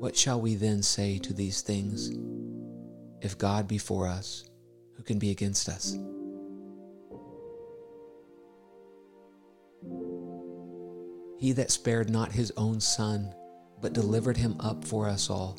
What shall we then say to these things? If God be for us, who can be against us? He that spared not his own Son, but delivered him up for us all,